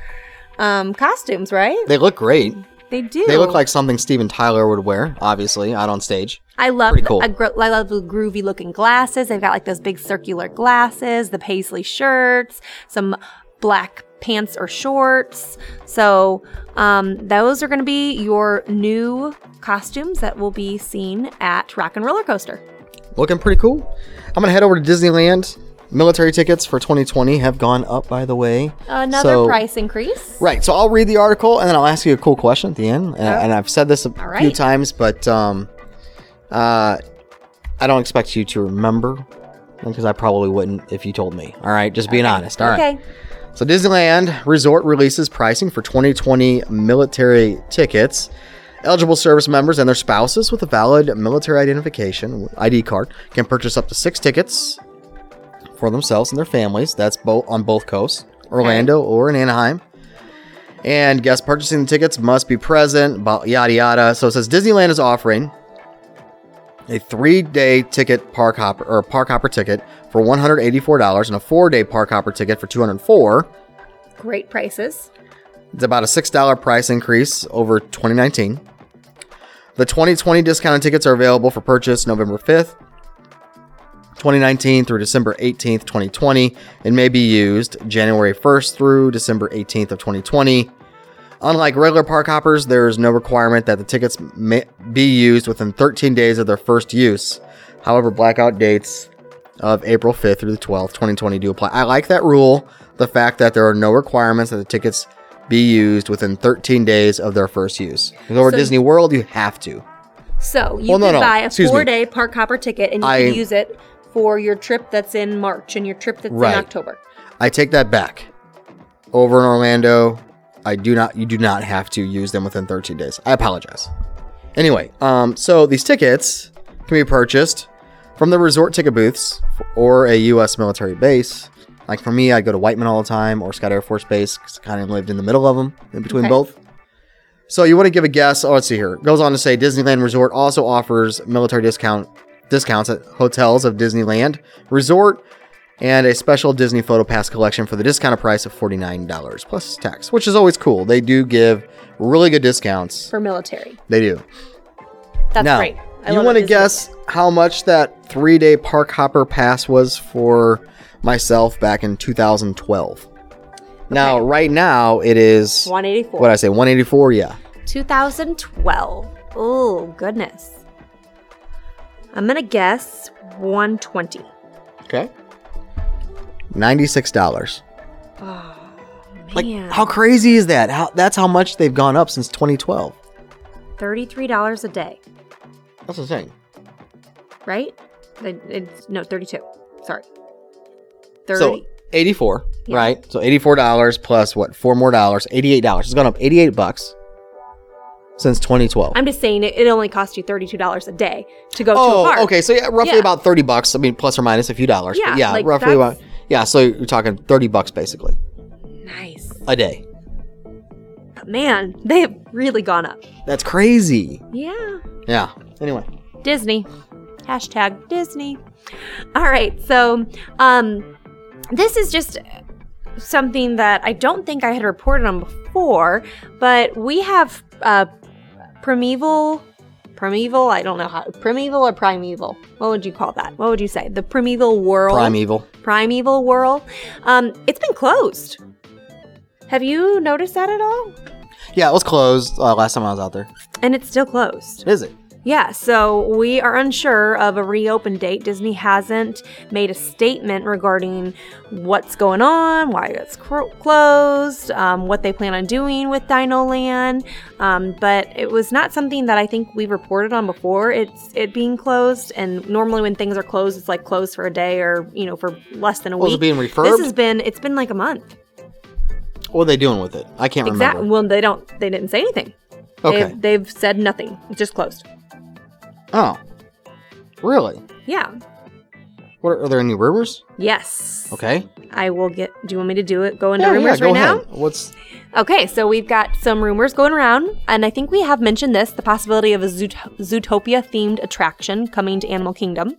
[SPEAKER 8] um, costumes, right?
[SPEAKER 9] They look great.
[SPEAKER 8] They do.
[SPEAKER 9] They look like something Steven Tyler would wear, obviously, out on stage.
[SPEAKER 8] I love
[SPEAKER 9] pretty cool.
[SPEAKER 8] I, gr- I love the groovy looking glasses. They've got like those big circular glasses, the paisley shirts, some black pants or shorts. So um, those are going to be your new costumes that will be seen at Rock and Roller Coaster.
[SPEAKER 9] Looking pretty cool. I'm gonna head over to Disneyland. Military tickets for 2020 have gone up, by the way.
[SPEAKER 8] Another
[SPEAKER 9] So-
[SPEAKER 8] price increase.
[SPEAKER 9] Right. So I'll read the article and then I'll ask you a cool question at the end. And, and I've said this a few times, but um, uh, I don't expect you to remember because I probably wouldn't if you told me. All right. Just being honest. All right.
[SPEAKER 8] okay.
[SPEAKER 9] So Disneyland Resort releases pricing for 2020 military tickets. Eligible service members and their spouses with a valid military identification ID card can purchase up to six tickets for themselves and their families. That's both on both coasts, Orlando or in Anaheim. And guests purchasing the tickets must be present. Yada yada. So it says Disneyland is offering a three-day ticket park hopper or park hopper ticket for one hundred eighty-four dollars and a four-day park hopper ticket for two hundred four.
[SPEAKER 8] Great prices.
[SPEAKER 9] It's about a six dollar price increase over 2019. The 2020 discounted tickets are available for purchase November 5th, 2019 through December 18th, 2020, and may be used January 1st through December 18th of 2020. Unlike regular park hoppers, there is no requirement that the tickets may be used within 13 days of their first use. However, blackout dates of April 5th through the 12th, 2020 do apply. I like that rule, the fact that there are no requirements that the tickets be used within 13 days of their first use. Because over
[SPEAKER 8] So-
[SPEAKER 9] Disney World, you have to.
[SPEAKER 8] So you
[SPEAKER 9] Well, no, no,
[SPEAKER 8] buy a
[SPEAKER 9] excuse
[SPEAKER 8] four-day park hopper ticket and you
[SPEAKER 9] I-
[SPEAKER 8] could use it for your trip that's in March and your trip that's
[SPEAKER 9] Right.
[SPEAKER 8] in October.
[SPEAKER 9] I take that back. Over in Orlando, I do not you do not have to use them within 13 days. I apologize. Anyway, um so these tickets can be purchased from the resort ticket booths or a US military base. Like for me, I go to Whiteman all the time or Scott Air Force Base cuz I kind of lived in the middle of them, in between
[SPEAKER 8] Okay.
[SPEAKER 9] both. So you want to give a guess? Oh, let's see here. It goes on to say Disneyland Resort also offers military discount discounts at hotels of Disneyland Resort and a special Disney Photo Pass collection for the discounted price of $49 plus tax, which is always cool. They do give really good discounts.
[SPEAKER 8] For military.
[SPEAKER 9] They do.
[SPEAKER 8] That's
[SPEAKER 9] now,
[SPEAKER 8] great. I
[SPEAKER 9] you want to guess how much that three day park hopper pass was for myself back in 2012? Now, right now, it is
[SPEAKER 8] 184.
[SPEAKER 9] what I say, 184. Yeah.
[SPEAKER 8] 2012. Oh, goodness. I'm going to guess 120.
[SPEAKER 9] Okay. $96. Like, how crazy is that? How that's how much they've gone up since 2012.
[SPEAKER 8] $33 a day,
[SPEAKER 9] That's insane.
[SPEAKER 8] right? It- It's no 32. Sorry. 30.
[SPEAKER 9] So 84,
[SPEAKER 8] Yeah.
[SPEAKER 9] right? So $84 plus what? Four more dollars, $88. It's gone up 88 bucks since 2012.
[SPEAKER 8] I'm just saying it, it only costs you $32 a day to go to a
[SPEAKER 9] oh,
[SPEAKER 8] park.
[SPEAKER 9] okay. So yeah, roughly
[SPEAKER 8] Yeah.
[SPEAKER 9] about 30 bucks. I mean, plus or minus a few dollars.
[SPEAKER 8] Yeah,
[SPEAKER 9] yeah,
[SPEAKER 8] like
[SPEAKER 9] roughly about. Yeah, so you're talking 30 bucks basically
[SPEAKER 8] Nice.
[SPEAKER 9] a day.
[SPEAKER 8] But man, they have really gone up.
[SPEAKER 9] That's crazy.
[SPEAKER 8] Yeah.
[SPEAKER 9] Yeah. Anyway.
[SPEAKER 8] Disney. Hashtag Disney. All right. So, um, this is just something that I don't think I had reported on before, but we have uh, primeval. Primeval, I don't know how. Primeval or primeval? What would you call that? What would you say? The primeval Whirl?
[SPEAKER 9] Primeval.
[SPEAKER 8] Primeval Whirl. Um, it's been closed. Have you noticed that at all?
[SPEAKER 9] Yeah, it was closed uh, last time I was out there.
[SPEAKER 8] And it's still closed.
[SPEAKER 9] Is it?
[SPEAKER 8] Yeah, so we are unsure of a reopen date. Disney hasn't made a statement regarding what's going on, why it's cro- closed, um, what they plan on doing with Dino Land. Um, but it was not something that I think we've reported on before. It's it being closed, and normally when things are closed, it's like closed for a day or you know for less than a
[SPEAKER 9] Was
[SPEAKER 8] week.
[SPEAKER 9] it being
[SPEAKER 8] This has been it's been like a month.
[SPEAKER 9] What are they doing with it? I can't
[SPEAKER 8] Exactly.
[SPEAKER 9] remember.
[SPEAKER 8] Well, they don't. They didn't say anything.
[SPEAKER 9] Okay.
[SPEAKER 8] They've, they've said nothing. It's just closed.
[SPEAKER 9] Oh. Really?
[SPEAKER 8] Yeah.
[SPEAKER 9] What are, are there any rumors?
[SPEAKER 8] Yes.
[SPEAKER 9] Okay.
[SPEAKER 8] I will get. Do you want me to do it? Go into
[SPEAKER 9] Yeah, yeah,
[SPEAKER 8] rumors
[SPEAKER 9] go
[SPEAKER 8] right
[SPEAKER 9] ahead.
[SPEAKER 8] now.
[SPEAKER 9] What's
[SPEAKER 8] Okay, so we've got some rumors going around, and I think we have mentioned this: the possibility of a Zoot- Zootopia themed attraction coming to Animal Kingdom.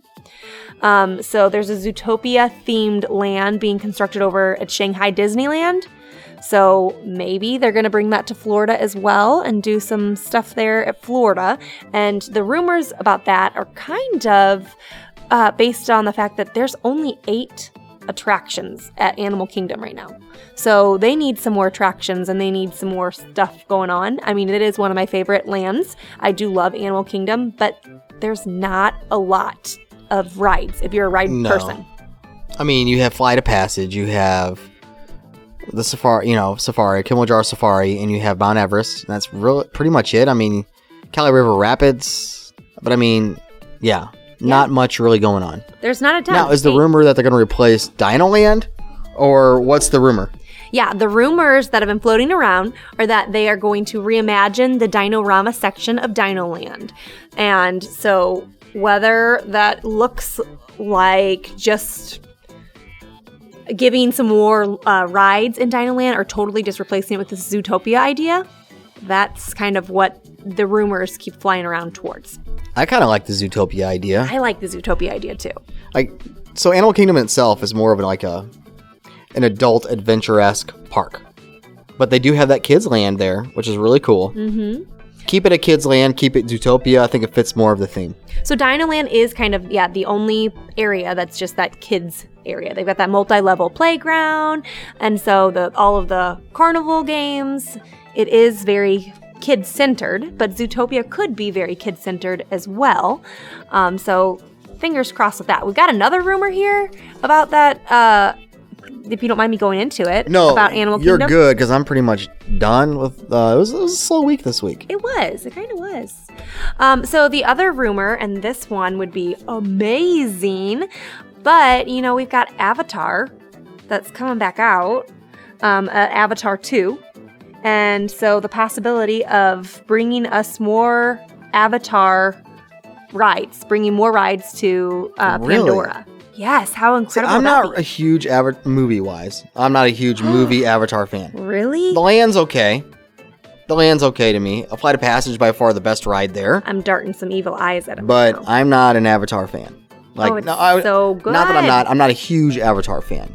[SPEAKER 8] Um, so there's a Zootopia themed land being constructed over at Shanghai Disneyland. So maybe they're going to bring that to Florida as well and do some stuff there at Florida. And the rumors about that are kind of uh, based on the fact that there's only eight attractions at Animal Kingdom right now. So they need some more attractions and they need some more stuff going on. I mean, it is one of my favorite lands. I do love Animal Kingdom, but there's not a lot of rides if you're a ride
[SPEAKER 9] No.
[SPEAKER 8] person.
[SPEAKER 9] I mean, you have Flight of Passage, you have the Safari, you know, Safari, Kilimanjaro Safari, and you have Mount Everest. And that's real, pretty much it. I mean, Kali River Rapids, but I mean, yeah, not much really going on.
[SPEAKER 8] There's not a ton.
[SPEAKER 9] Now, is the rumor that they're going to replace Dino Land, or what's the rumor?
[SPEAKER 8] Yeah, the rumors that have been floating around are that they are going to reimagine the Dinorama section of Dino Land. And so whether that looks like just giving some more uh, rides in Dinoland or totally just replacing it with this Zootopia idea, that's kind of what the rumors keep flying around towards.
[SPEAKER 9] I kind of like the Zootopia idea.
[SPEAKER 8] I like the Zootopia idea too.
[SPEAKER 9] Like, so Animal Kingdom itself is more of like a an adult adventure esque park, but they do have that kids land there, which is really cool. Mm-hmm. Keep it a kids land. Keep it Zootopia. I think it fits more of the theme.
[SPEAKER 8] So Dinoland is kind of yeah the only area that's just that kids area. They've got that multi-level playground, and so the all of the carnival games. It is very kid centered, but Zootopia could be very kid centered as well. Um, so fingers crossed with that. We've got another rumor here about that. Uh, if you don't mind me going into it,
[SPEAKER 9] No,
[SPEAKER 8] about Animal
[SPEAKER 9] you're
[SPEAKER 8] Kingdom.
[SPEAKER 9] good because I'm pretty much done with. Uh, it was it was a slow week this week.
[SPEAKER 8] It was. It kind of was. Um, so the other rumor, and this one would be amazing, but you know we've got Avatar that's coming back out, um, uh, Avatar two, and so the possibility of bringing us more Avatar rides, bringing more rides to uh,
[SPEAKER 9] Really?
[SPEAKER 8] Pandora. Yes, how
[SPEAKER 9] See,
[SPEAKER 8] incredible!
[SPEAKER 9] I'm not a huge movie wise. I'm not a huge movie Avatar fan.
[SPEAKER 8] really.
[SPEAKER 9] The land's okay. The land's okay to me. A Flight of Passage by far the best ride there,
[SPEAKER 8] I'm darting some evil eyes at him.
[SPEAKER 9] but
[SPEAKER 8] now.
[SPEAKER 9] I'm not an Avatar fan. Like,
[SPEAKER 8] Oh, it's
[SPEAKER 9] I-
[SPEAKER 8] so
[SPEAKER 9] Not that I'm not. I'm not a huge Avatar fan.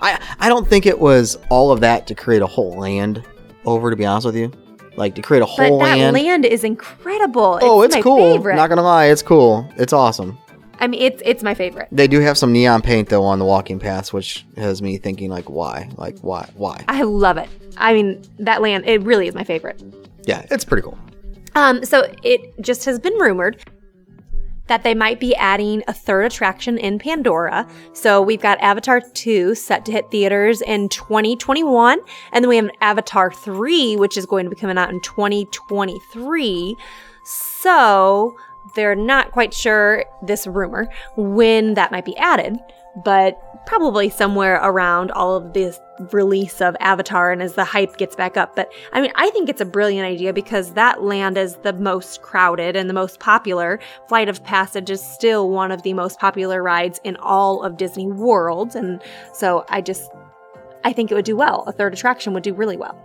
[SPEAKER 9] I I don't think it was all of that to create a whole land over. To be honest with you, like to create a whole
[SPEAKER 8] but
[SPEAKER 9] whole
[SPEAKER 8] that
[SPEAKER 9] land.
[SPEAKER 8] land is incredible.
[SPEAKER 9] oh, it's
[SPEAKER 8] my
[SPEAKER 9] cool.
[SPEAKER 8] Favorite.
[SPEAKER 9] Not gonna lie, it's cool. It's awesome.
[SPEAKER 8] I mean, it's it's my favorite.
[SPEAKER 9] They do have some neon paint though on the walking paths, which has me thinking like, why? Like, why? Why?
[SPEAKER 8] I love it. I mean, that land it really is my favorite.
[SPEAKER 9] Yeah, it's pretty cool.
[SPEAKER 8] Um, so it just has been rumored that they might be adding a third attraction in Pandora. So we've got Avatar 2 set to hit theaters in 2021, and then we have Avatar 3, which is going to be coming out in 2023. So they're not quite sure this rumor when that might be added, but probably somewhere around all of this release of Avatar and as the hype gets back up. But I mean, I think it's a brilliant idea because that land is the most crowded and the most popular. Flight of Passage is still one of the most popular rides in all of Disney World. And so I just, I think it would do well. A third attraction would do really well.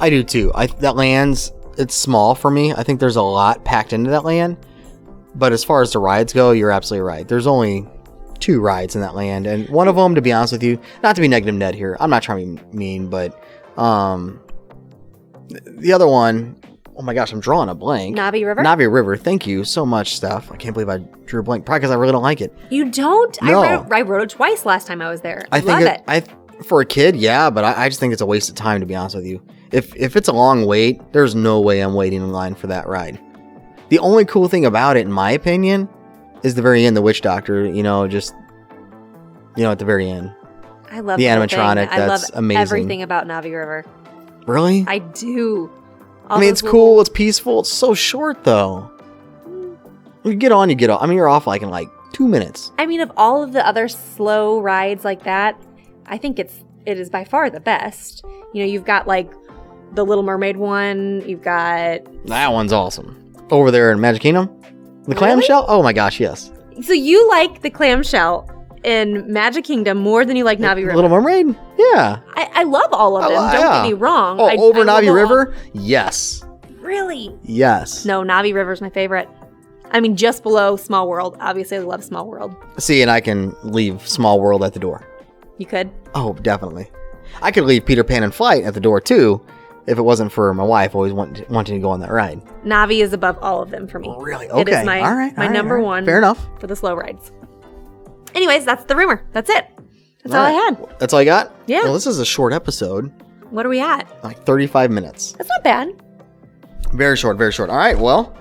[SPEAKER 9] I do too. I that land's it's small for me. I think there's a lot packed into that land. But as far as the rides go, you're absolutely right. There's only two rides in that land, and one of them, to be honest with you, not to be negative Ned here. I'm not trying to be mean, but um, the other one, oh my gosh, I'm drawing a blank.
[SPEAKER 8] Navi River?
[SPEAKER 9] Navi River. Thank you so much, Steph. I can't believe I drew a blank. Probably because I really don't like it.
[SPEAKER 8] You don't?
[SPEAKER 9] No.
[SPEAKER 8] I, wrote, I rode it twice last time I was there.
[SPEAKER 9] I think
[SPEAKER 8] Love
[SPEAKER 9] it,
[SPEAKER 8] it.
[SPEAKER 9] I for a kid, yeah, but I, I just think it's a waste of time to be honest with you. If if it's a long wait, there's no way I'm waiting in line for that ride. The only cool thing about it, in my opinion, is the very end, the witch doctor. You know, just you know, at the very end.
[SPEAKER 8] I love
[SPEAKER 9] the animatronic,
[SPEAKER 8] I love
[SPEAKER 9] that's amazing.
[SPEAKER 8] everything about Navi River.
[SPEAKER 9] Really?
[SPEAKER 8] I do.
[SPEAKER 9] I mean, it's
[SPEAKER 8] little-
[SPEAKER 9] cool. It's peaceful. It's so short though. You get on, you get off. I mean, you're off like in like two minutes.
[SPEAKER 8] I mean, of all of the other slow rides like that, I think it's it is by far the best. You know, you've got like the Little Mermaid one. You've got
[SPEAKER 9] That one's awesome. Over there in Magic Kingdom, the
[SPEAKER 8] Really?
[SPEAKER 9] clamshell. Oh my gosh, yes.
[SPEAKER 8] so you like the clamshell in Magic Kingdom more than you like Navi River.
[SPEAKER 9] Little Mermaid. Yeah.
[SPEAKER 8] I, I love all of
[SPEAKER 9] Oh,
[SPEAKER 8] them. Don't
[SPEAKER 9] yeah.
[SPEAKER 8] get me wrong.
[SPEAKER 9] Oh,
[SPEAKER 8] I,
[SPEAKER 9] over
[SPEAKER 8] I
[SPEAKER 9] Navi River? Yes.
[SPEAKER 8] Really?
[SPEAKER 9] Yes.
[SPEAKER 8] No, Navi River's my favorite. I mean, just below Small World. Obviously, I love Small World.
[SPEAKER 9] See, and I can leave Small World at the door.
[SPEAKER 8] You could.
[SPEAKER 9] Oh, definitely. I could leave Peter Pan and Flight at the door too, if it wasn't for my wife always want, wanting to go on that ride.
[SPEAKER 8] Navi is above all of them for me.
[SPEAKER 9] Oh,
[SPEAKER 8] really?
[SPEAKER 9] Okay.
[SPEAKER 8] is my,
[SPEAKER 9] All right,
[SPEAKER 8] my
[SPEAKER 9] all right,
[SPEAKER 8] number
[SPEAKER 9] all right.
[SPEAKER 8] one.
[SPEAKER 9] Fair enough.
[SPEAKER 8] For the slow rides. Anyways, that's the rumor. That's it. That's all I had.
[SPEAKER 9] That's all I got?
[SPEAKER 8] Yeah.
[SPEAKER 9] Well, this is a short episode,
[SPEAKER 8] What are we at?
[SPEAKER 9] like 35 minutes.
[SPEAKER 8] That's not bad.
[SPEAKER 9] Very short, very short. All right, well,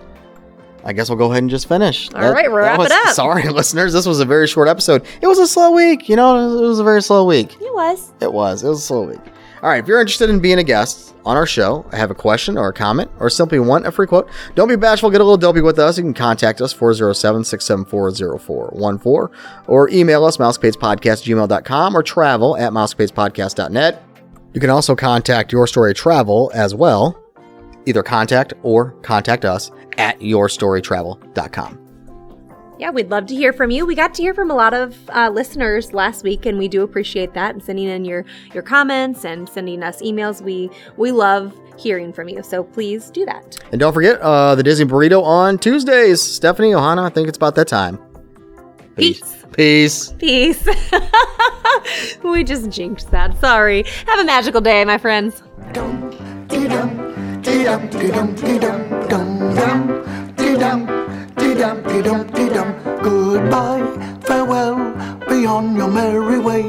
[SPEAKER 9] I guess we'll go ahead and just finish.
[SPEAKER 8] All right, we wrap
[SPEAKER 9] was,
[SPEAKER 8] it up.
[SPEAKER 9] Sorry, listeners. This was a very short episode. It was a slow week. You know, it was a very slow week.
[SPEAKER 8] It was.
[SPEAKER 9] It was. It was a slow week. All right, if you're interested in being a guest on our show, have a question or a comment, or simply want a free quote, don't be bashful, get a little dopey with us. You can contact us 407 674 0414 or email us mousecapadespodcast@gmail.com or travel at mousecapadespodcast.net. You can also contact Your Story Travel as well. Either contact or contact us at yourstorytravel.com.
[SPEAKER 8] Yeah, we'd love to hear from you. We got to hear from a lot of uh, listeners last week, and we do appreciate that and sending in your your comments and sending us emails. We we love hearing from you, so please do that.
[SPEAKER 9] And don't forget uh, the Disney Burrito on Tuesdays. Stephanie, Ohana, I think it's about that time.
[SPEAKER 8] Peace.
[SPEAKER 9] Peace.
[SPEAKER 8] Peace. we just jinxed that. Sorry. Have a magical day, my friends.
[SPEAKER 3] Goodbye, farewell, be on your merry way.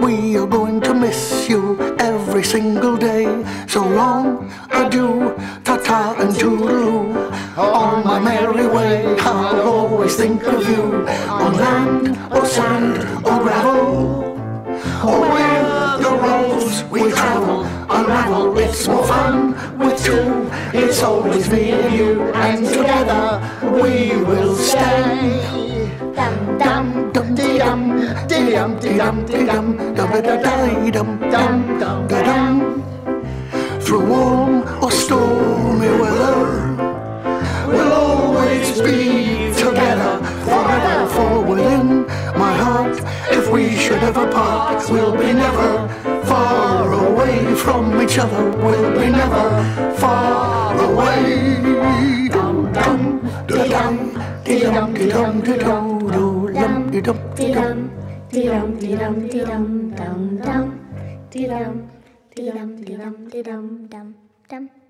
[SPEAKER 3] We are going to miss you every single day. So long, adieu, ta-ta and toodaloo. On my merry way, I'll always think of you. On land, or sand, or gravel. Roads we travel unravel, it's more fun with two. It's always me and you, and together we will stay. Dum dum dum dee dum dee dum dee dum dee dum dum da da dum dum dum da dum. Through warm or stormy weather, we'll always be together forever. For we should ever part, we'll be never far away from each other. We'll be never far away. Dum dum da dum dee dum dee dum dee dum doo dum dee dum dee dum.
[SPEAKER 10] Dee-dum, dee-dum, dee-dum, dum, dum. Dee-dum, dee-dum, dee-dum, dee-dum, dum, dum.